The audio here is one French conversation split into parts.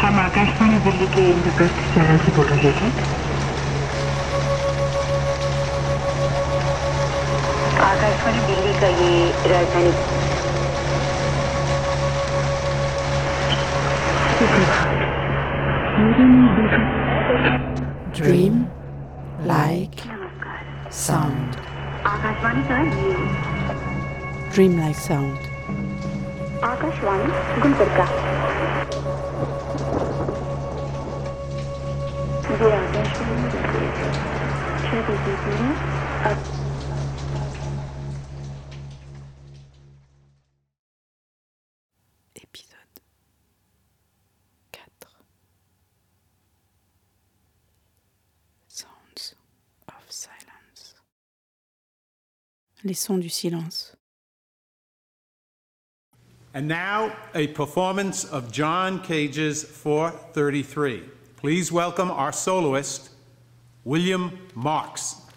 हम आकाशवाणी दिल्ली के इंद्रप्रस्थ चैनल से बोल रहे हैं आकाशवाणी दिल्ली का ये राजधानी Dream like sound. आकाशवाणी का ये Dream like sound. Akashvani Gulbarga Épisode 4 Sounds of Silence. Les sons du silence. And now, a performance of John Cage's 433. Please welcome our soloist, William Marks.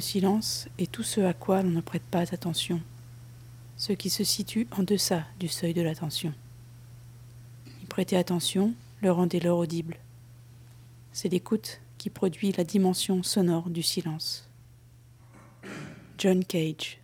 Le silence est tout ce à quoi l'on ne prête pas attention, ce qui se situe en deçà du seuil de l'attention. Y prêter attention le rendait leur audible. C'est l'écoute qui produit la dimension sonore du silence. John Cage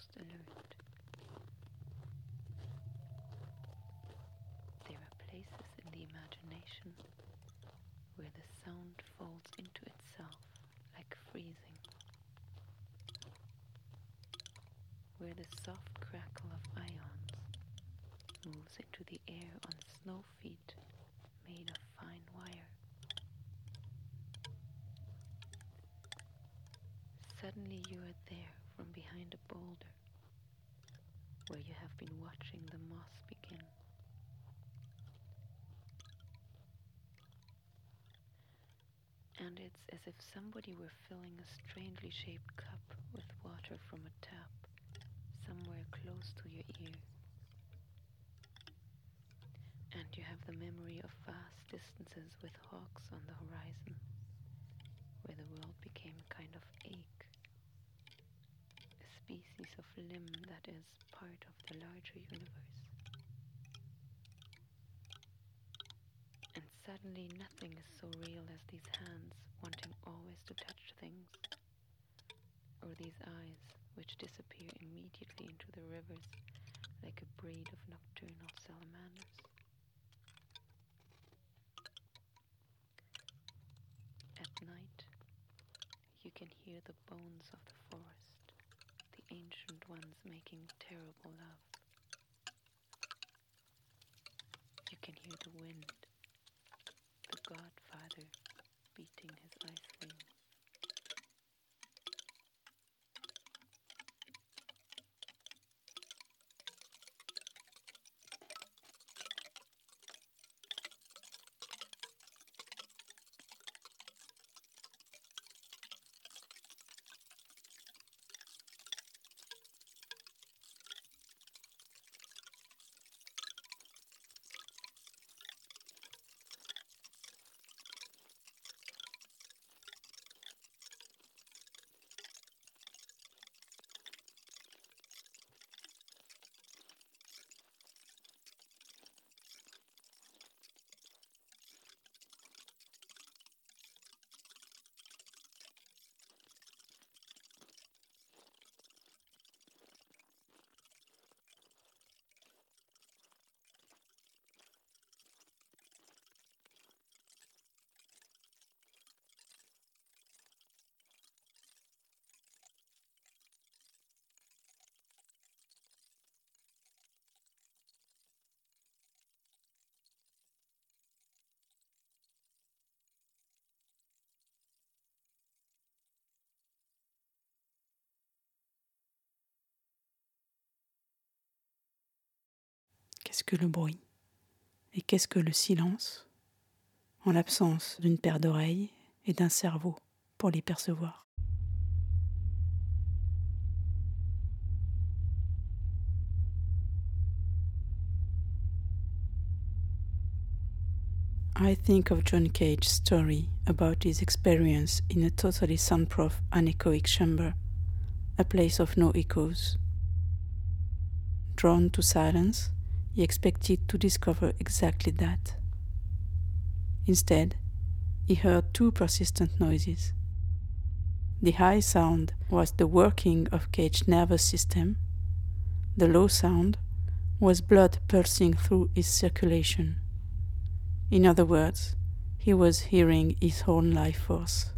most alert. There are places in the imagination where the sound folds into itself like freezing, where the soft crackle of ions moves into the air on snow feet made of fine wire. Suddenly you are there from behind a boulder where you have been watching the moss begin. And it's as if somebody were filling a strangely shaped cup with water from a tap somewhere close to your ear. And you have the memory of vast distances with hawks on the horizon, where the world became a kind of ache species of limb that is part of the larger universe. And suddenly nothing is so real as these hands wanting always to touch things, or these eyes which disappear immediately into the rivers like a breed of nocturnal salamanders. At night, you can hear the bones of the forest ancient ones making terrible love. You can hear the wind, the godfather beating his ice wings. Qu'est-ce que le bruit Et qu'est-ce que le silence en l'absence d'une paire d'oreilles et d'un cerveau pour les percevoir I think of John Cage's story about his experience in a totally soundproof anechoic chamber, a place of no echoes. Drawn to silence, he expected to discover exactly that. Instead, he heard two persistent noises. The high sound was the working of Cage's nervous system. The low sound was blood pulsing through his circulation. In other words, he was hearing his own life force.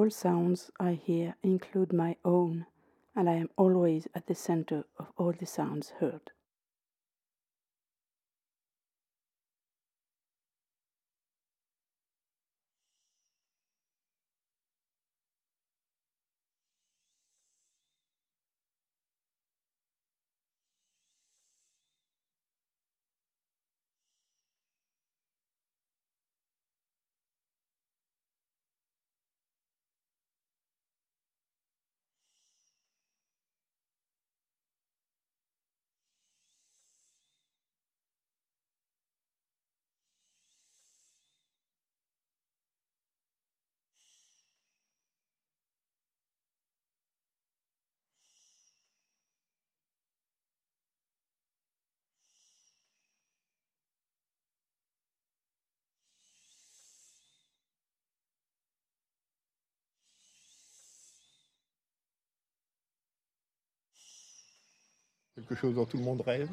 All sounds I hear include my own, and I am always at the center of all the sounds heard. Quelque chose dont tout le monde rêve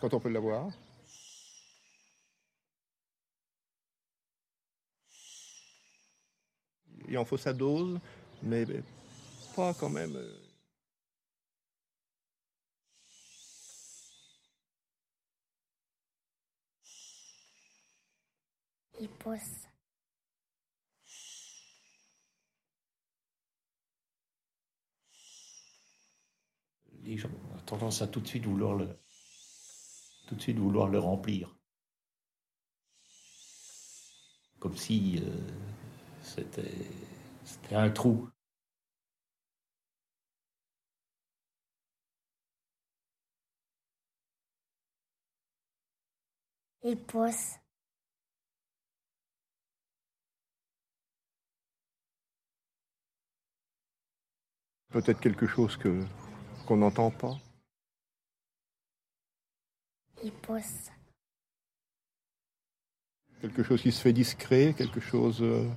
quand on peut l'avoir. Il en faut sa dose, mais pas quand même. euh, Il pousse. Les gens ont tendance à tout de suite vouloir le, tout de suite vouloir le remplir. Comme si euh, c'était, c'était un trou. Il pousse. Peut-être quelque chose que qu'on n'entend pas. Il pousse. Quelque chose qui se fait discret, quelque chose. euh,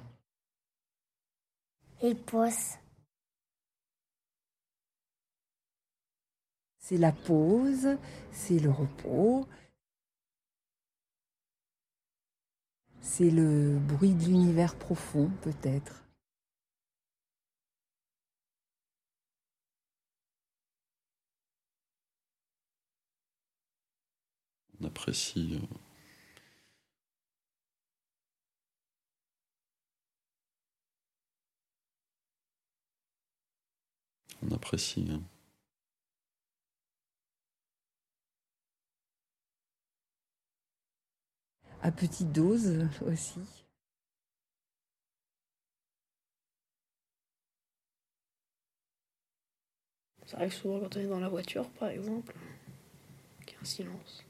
Il pousse. C'est la pause, c'est le repos, c'est le bruit de l'univers profond peut-être. On apprécie. euh, On apprécie. hein. À petite dose aussi. Ça arrive souvent quand on est dans la voiture, par exemple, qu'il y a un silence.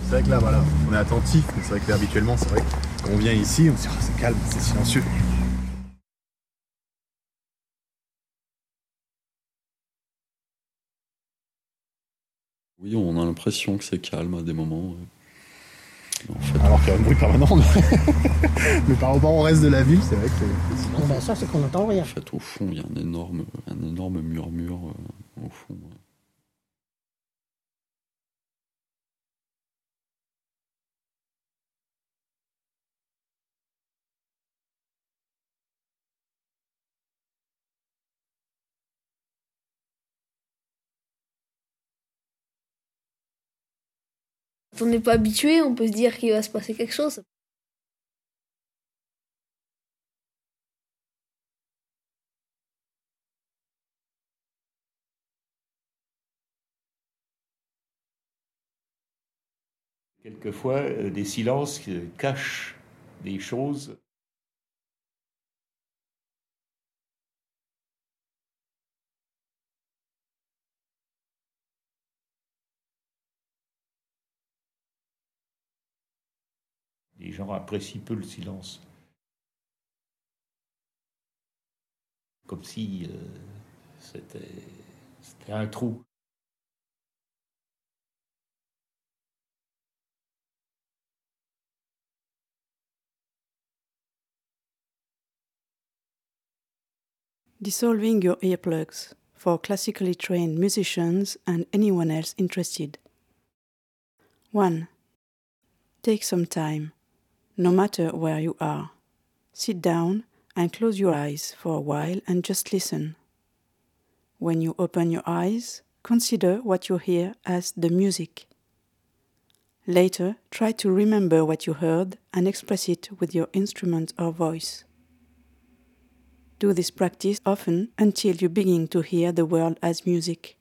C'est vrai que là, voilà, on est attentif, mais c'est vrai que là, habituellement, c'est vrai que quand on vient ici, on se dit, Ah, c'est calme, c'est silencieux. Oui, on a l'impression que c'est calme à des moments. ouais. En fait, Alors qu'il y a un bruit permanent. mais par rapport au reste de la ville, c'est vrai que c'est. Bon, ça, c'est qu'on n'entend rien. en fait, au fond, il y a un énorme, un énorme murmure euh, au fond. ouais. Quand on n'est pas habitué, on peut se dire qu'il va se passer quelque chose. Quelquefois, euh, des silences cachent des choses. Les gens apprécient peu le silence. Comme si euh, c'était un trou. Dissolving your earplugs for classically trained musicians and anyone else interested. 1. Take some time, no matter where you are. Sit down and close your eyes for a while and just listen. When you open your eyes, consider what you hear as the music. Later, try to remember what you heard and express it with your instrument or voice. Do this practice often until you begin to hear the world as music.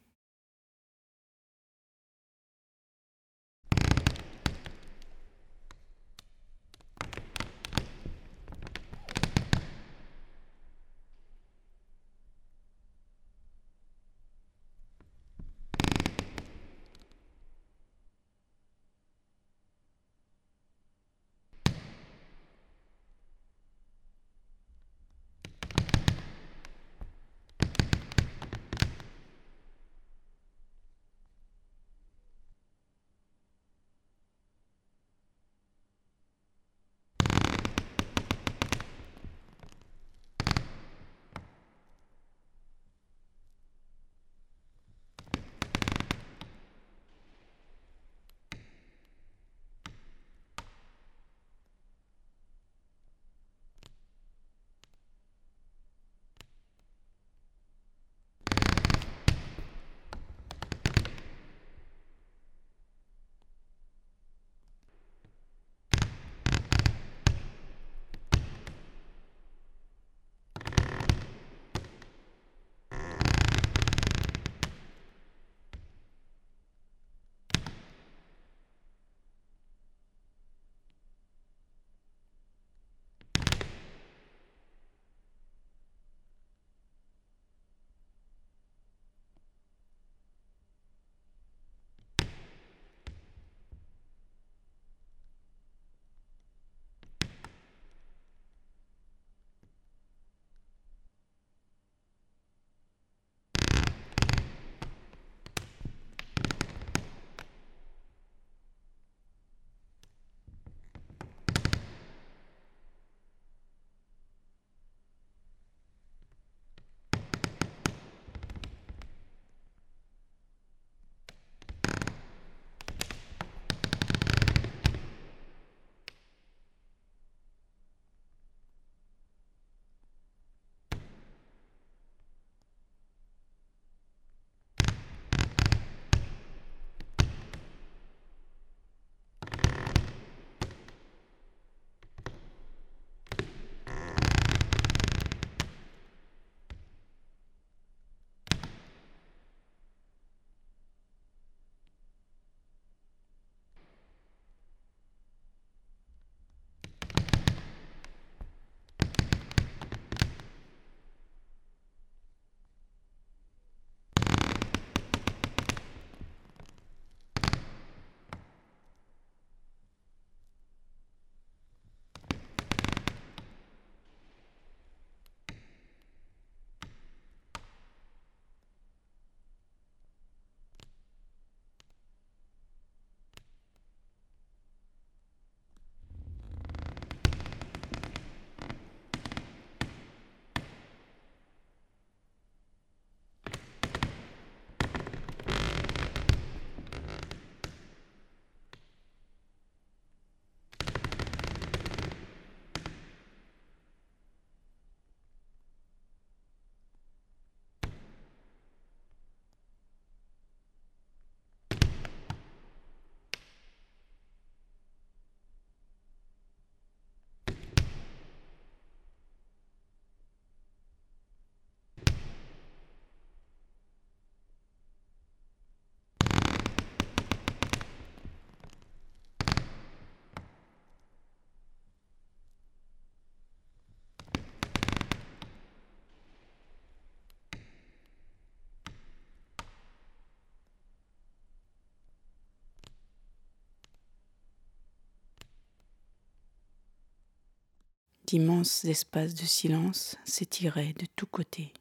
D'immenses espaces de silence s'étiraient de tous côtés,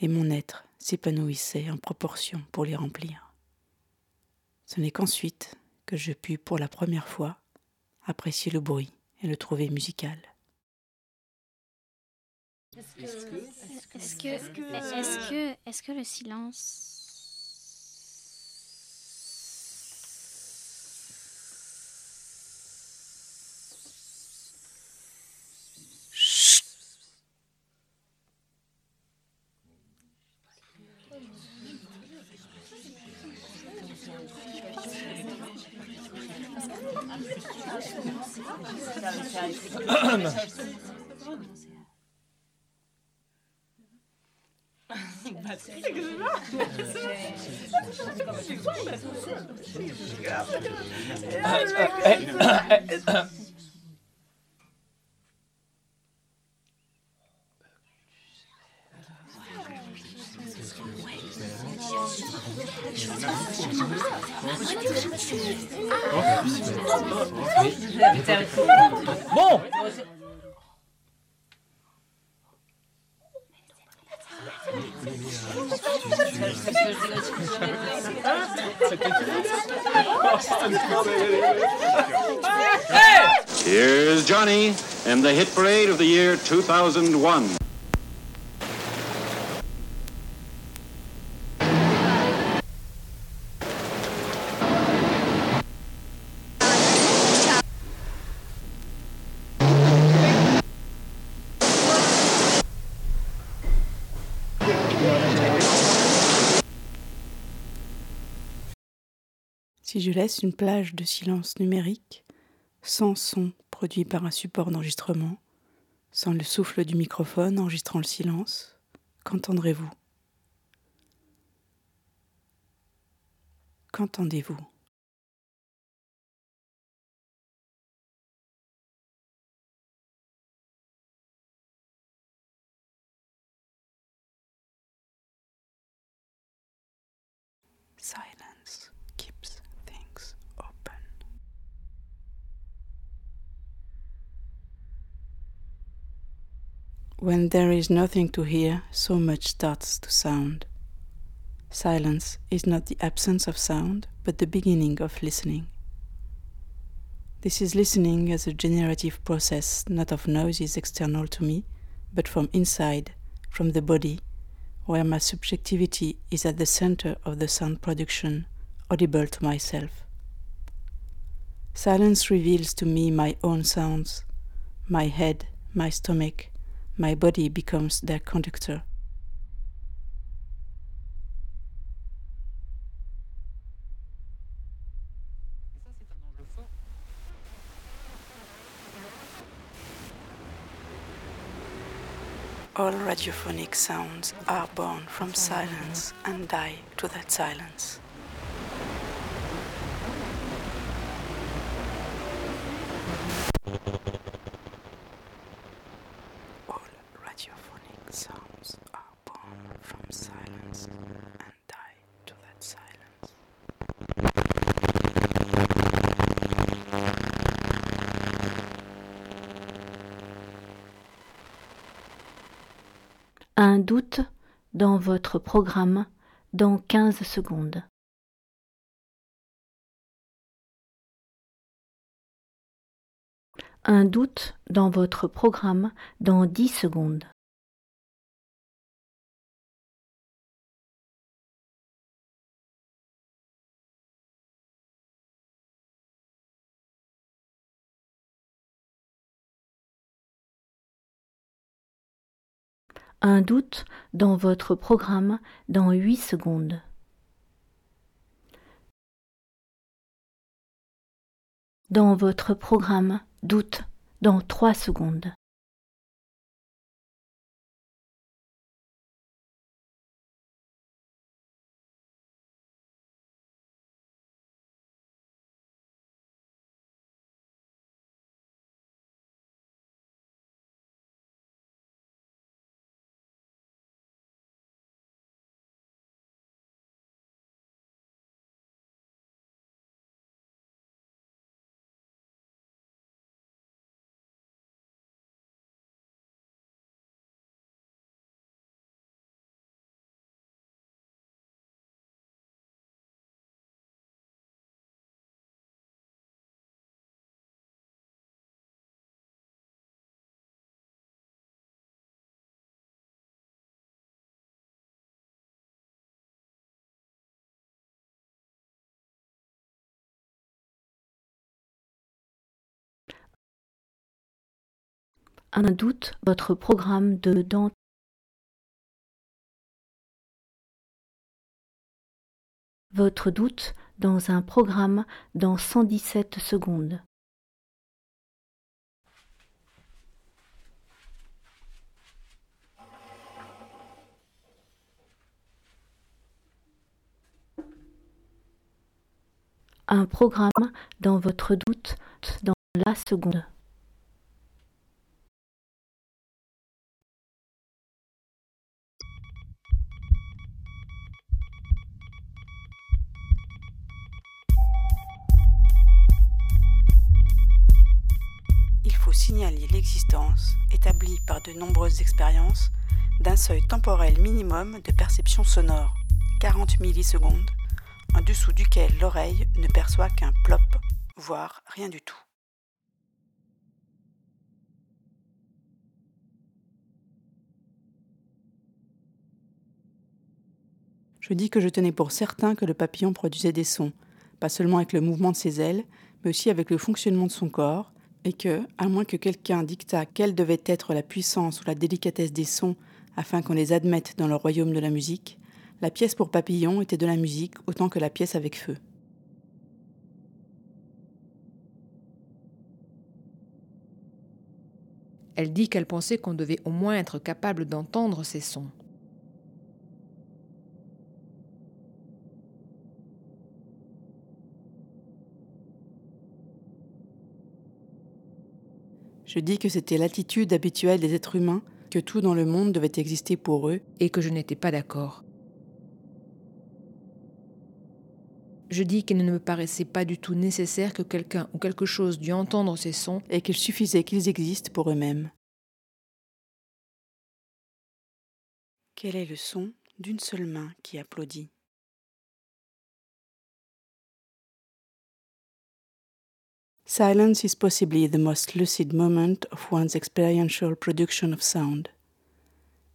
et mon être s'épanouissait en proportion pour les remplir. Ce n'est qu'ensuite que je pus pour la première fois apprécier le bruit et le trouver musical. Est-ce que le silence Bon Johnny and the hit parade of the year 2001. Si je laisse une plage de silence numérique, sans son produit par un support d'enregistrement, sans le souffle du microphone enregistrant le silence, qu'entendrez-vous? Qu'entendez-vous? When there is nothing to hear, so much starts to sound. Silence is not the absence of sound, but the beginning of listening. This is listening as a generative process, not of noises external to me, but from inside, from the body, where my subjectivity is at the center of the sound production, audible to myself. Silence reveals to me my own sounds. My head, my stomach, my body becomes their conductor. All radiophonic sounds are born from silence and die to that silence. Un doute dans votre programme dans 15 secondes. Un doute dans votre programme dans 10 secondes. Un doute dans votre programme dans 8 secondes. Dans votre programme, doute dans 3 secondes. Un doute, votre programme de dans votre doute dans un programme dans 117 secondes. Un programme dans votre doute dans la seconde. L'existence, établie par de nombreuses expériences, d'un seuil temporel minimum de perception sonore, 40 millisecondes, en dessous duquel l'oreille ne perçoit qu'un plop, voire rien du tout. Je dis que je tenais pour certain que le papillon produisait des sons, pas seulement avec le mouvement de ses ailes, mais aussi avec le fonctionnement de son corps, et que, à moins que quelqu'un dictât quelle devait être la puissance ou la délicatesse des sons afin qu'on les admette dans le royaume de la musique, la pièce pour papillon était de la musique autant que la pièce avec feu. Elle dit qu'elle pensait qu'on devait au moins être capable d'entendre ces sons. Je dis que c'était l'attitude habituelle des êtres humains, que tout dans le monde devait exister pour eux, et que je n'étais pas d'accord. Je dis qu'il ne me paraissait pas du tout nécessaire que quelqu'un ou quelque chose dût entendre ces sons, et qu'il suffisait qu'ils existent pour eux-mêmes. Quel est le son d'une seule main qui applaudit? Silence is possibly the most lucid moment of one's experiential production of sound.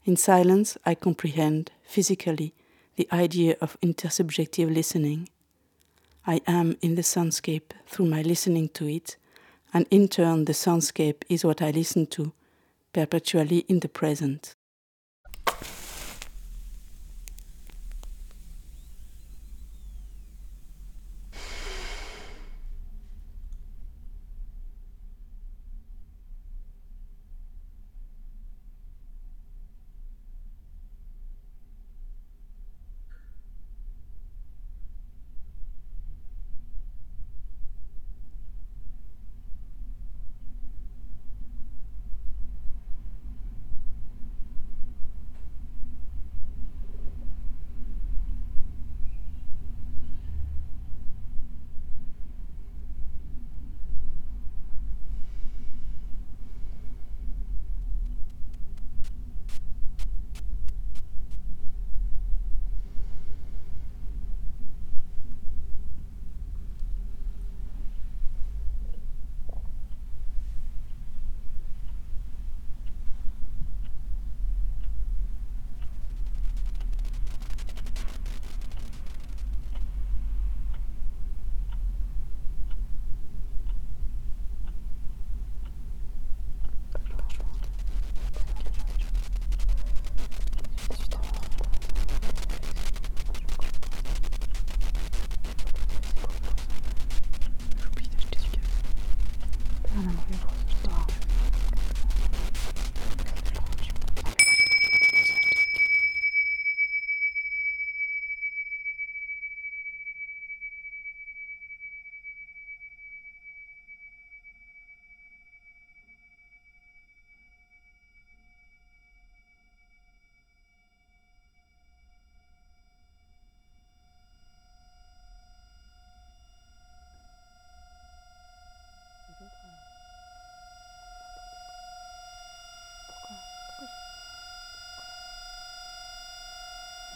In silence, I comprehend, physically, the idea of intersubjective listening. I am in the soundscape through my listening to it, and in turn, the soundscape is what I listen to, perpetually in the present.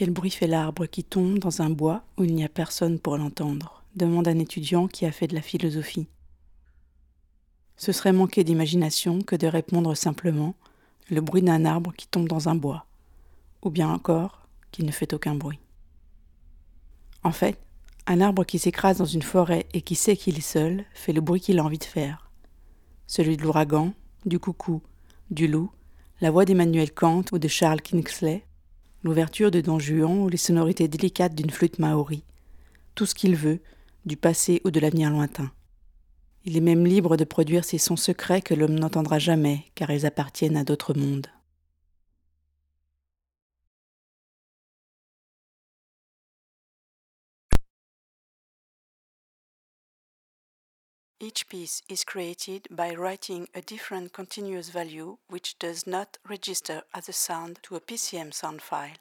Quel bruit fait l'arbre qui tombe dans un bois où il n'y a personne pour l'entendre demande un étudiant qui a fait de la philosophie. Ce serait manquer d'imagination que de répondre simplement le bruit d'un arbre qui tombe dans un bois, ou bien encore qu'il ne fait aucun bruit. En fait, un arbre qui s'écrase dans une forêt et qui sait qu'il est seul fait le bruit qu'il a envie de faire. Celui de l'ouragan, du coucou, du loup, la voix d'Emmanuel Kant ou de Charles Kingsley, l'ouverture de Don Juan ou les sonorités délicates d'une flûte maori, tout ce qu'il veut, du passé ou de l'avenir lointain. Il est même libre de produire ces sons secrets que l'homme n'entendra jamais, car ils appartiennent à d'autres mondes. Each piece is created by writing a different continuous value which does not register as a sound to a PCM sound file.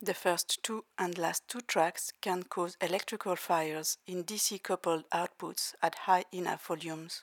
The first two and last two tracks can cause electrical fires in DC coupled outputs at high enough volumes.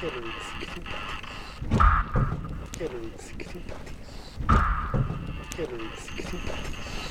Can't really see Killer is creepy. Killer is creepy.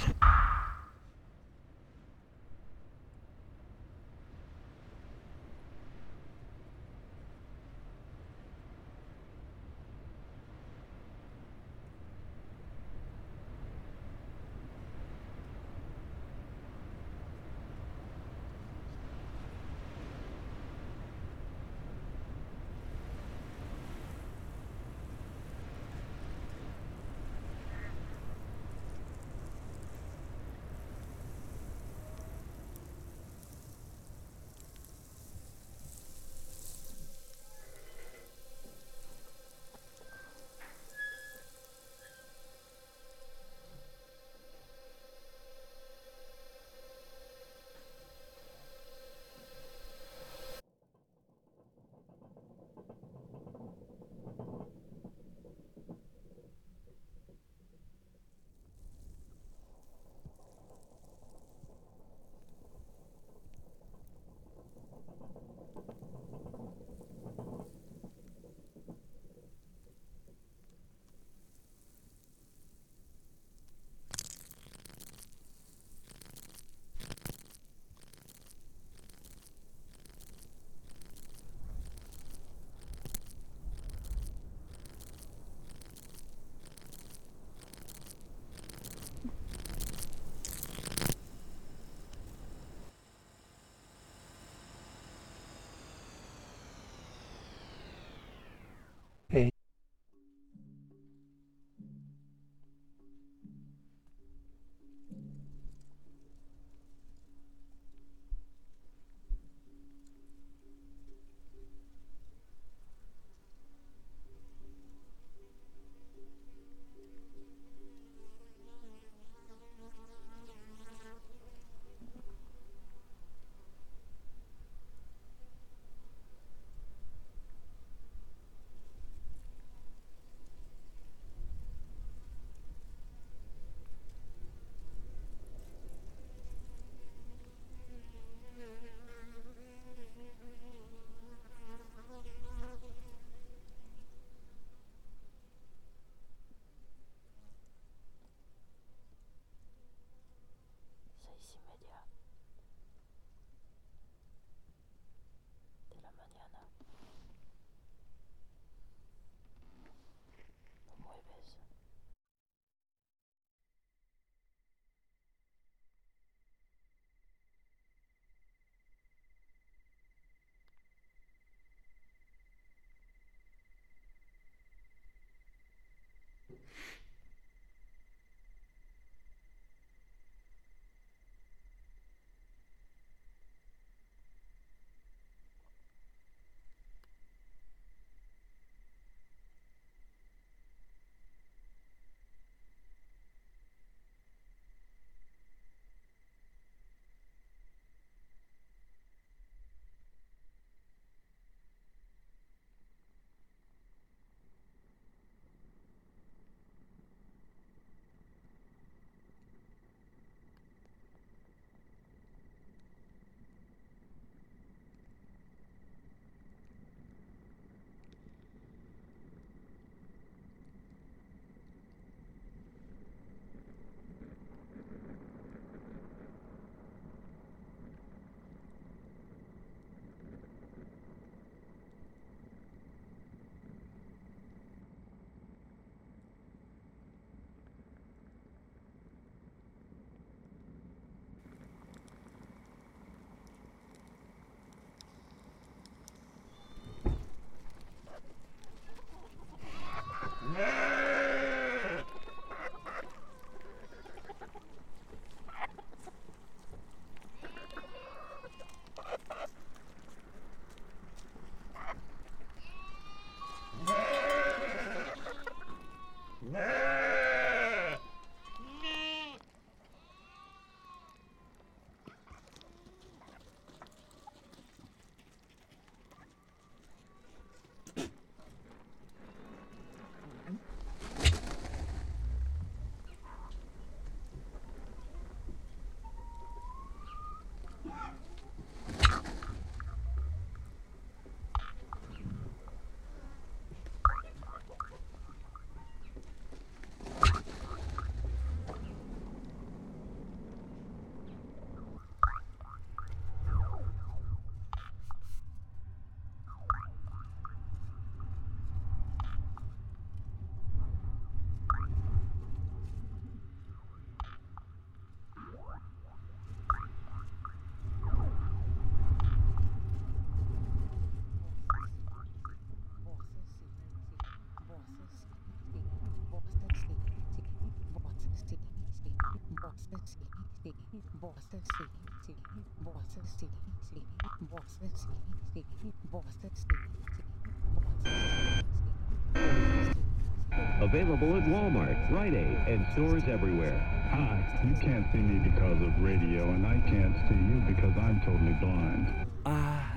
Available at Walmart, Rite Aid, and stores everywhere. Hi, you can't see me because of radio, and I can't see you because I'm totally blind. Ah,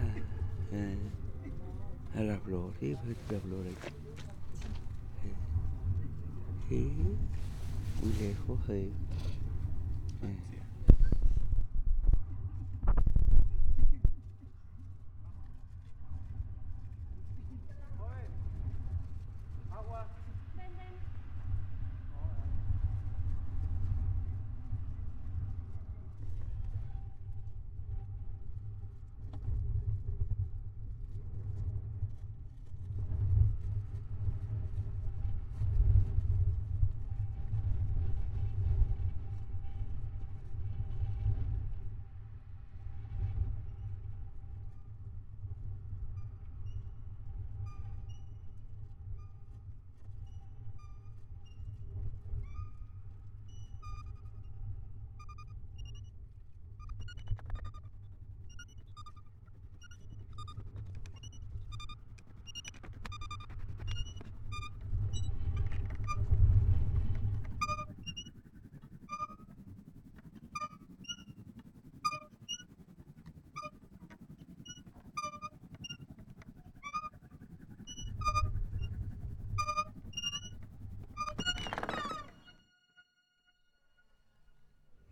era flor, y fue flor aquí. Sí, muy lejos, sí.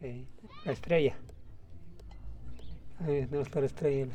Eh, la estrella. Eh, la estrella.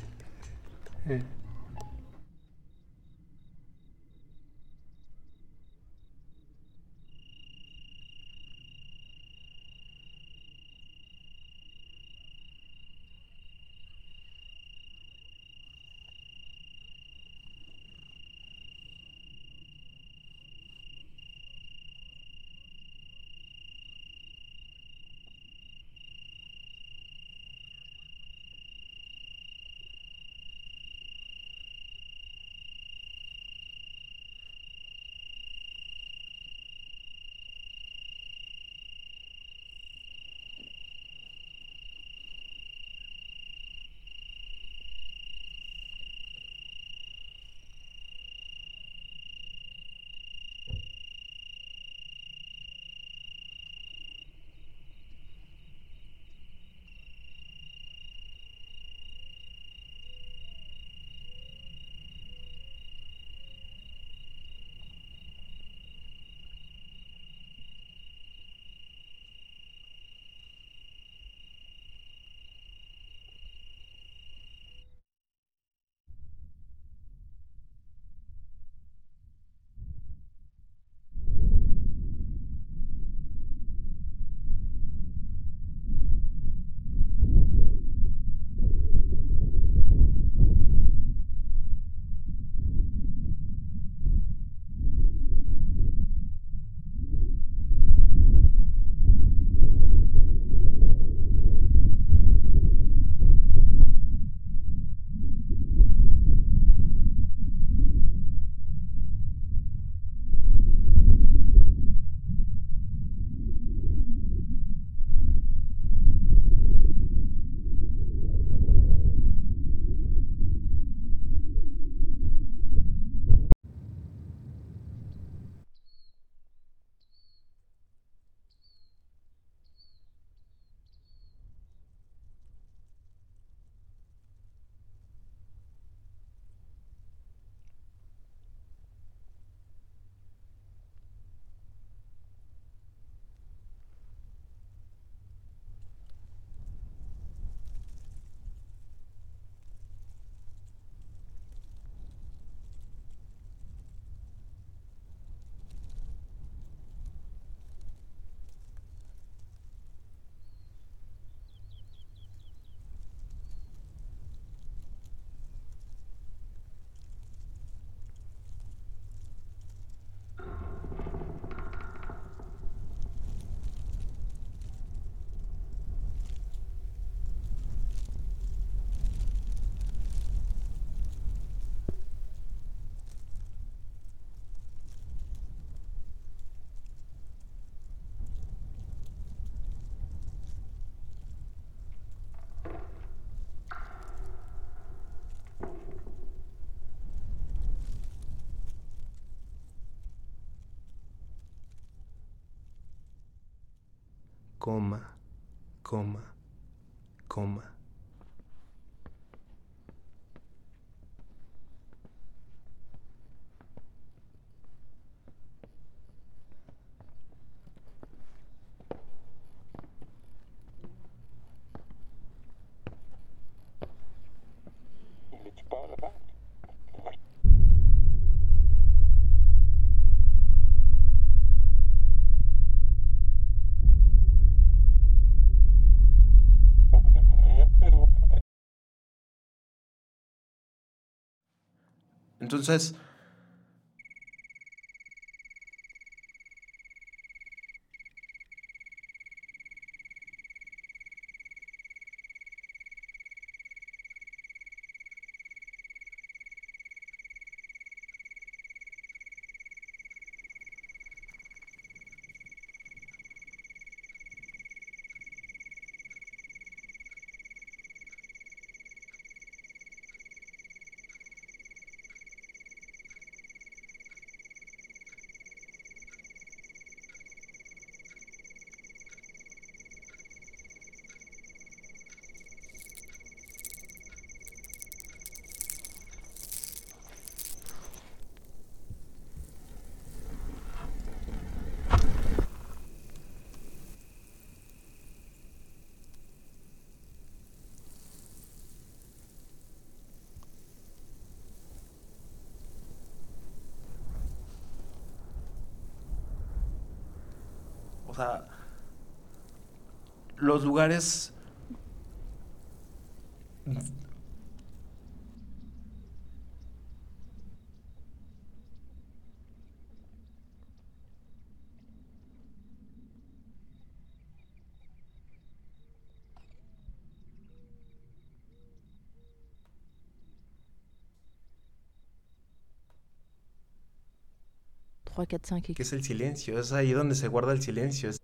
Coma, coma, coma. Entonces, o sea, los lugares ¿Qué es el silencio? Es ahí donde se guarda el silencio. Es-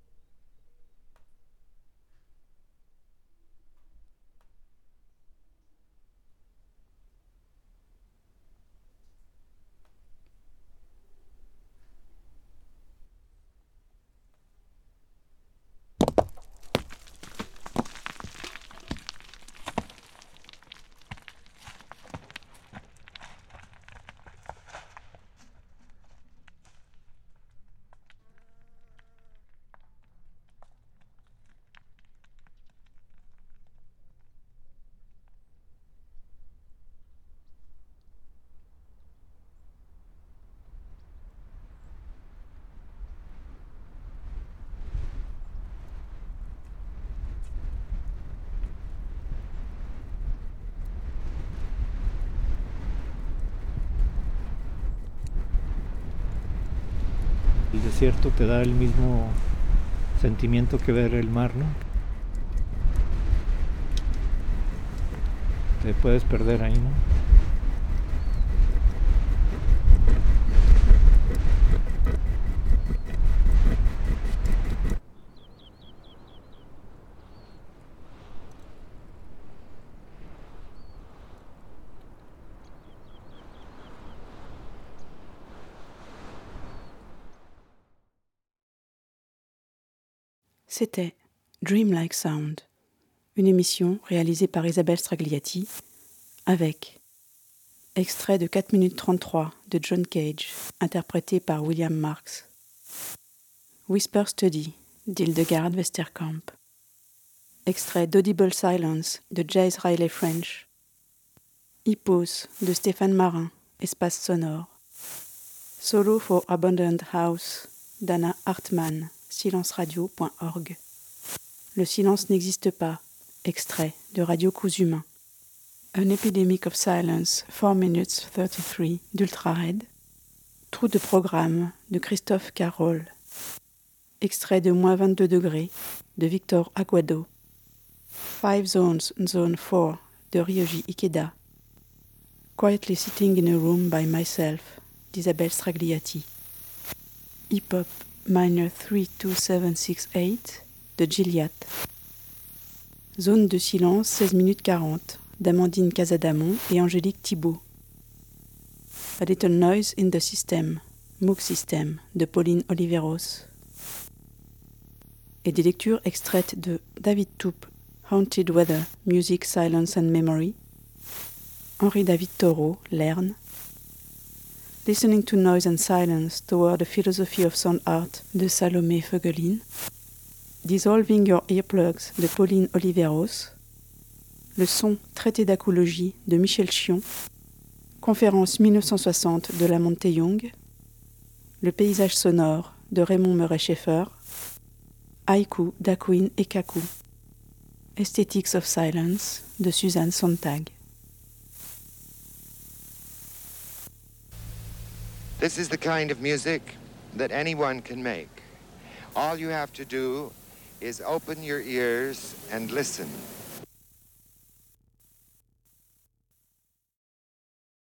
El desierto te da el mismo sentimiento que ver el mar, ¿no? Te puedes perder ahí, ¿no? C'était Dreamlike Sound, une émission réalisée par Isabelle Stragliati avec extrait de 4 minutes 33 de John Cage, interprété par William Marks, Whisper Study d'Hildegard Westerkamp, extrait d'Audible Silence de Jace Riley French, Hippos de Stéphane Marin, espace sonore, Solo for Abandoned House d'Anna Hartmann, silenceradio.org. Le silence n'existe pas. Extrait de Radio Cousumain. An Epidemic of Silence, 4 minutes 33 d'Ultra Red. Trou de programme de Christophe Carroll. Extrait de moins 22 degrés de Victor Aguado. Five Zones, Zone 4 de Ryoji Ikeda. Quietly Sitting in a Room by Myself d'Isabelle Stragliati. Hip Hop Minor 32768 de Gilliatt. Zone de silence 16 minutes 40 d'Amandine Casadamon et Angélique Thibault. A Little Noise in the System, MOOC System de Pauline Oliveros. et des lectures extraites de David Toupe, Haunted Weather, Music, Silence and Memory, Henri David Thoreau, Lerne, Listening to Noise and Silence Toward the Philosophy of Sound Art de Salomé Feugelin, Dissolving Your Earplugs de Pauline Oliveros, Le son traité d'acologie de Michel Chion, Conférence 1960 de Lamont Young, Le paysage sonore de Raymond Murray-Schaeffer, Haïku d'Aquin et Kaku, Aesthetics of Silence de Suzanne Sontag. This is the kind of music that anyone can make. All you have to do is open your ears and listen.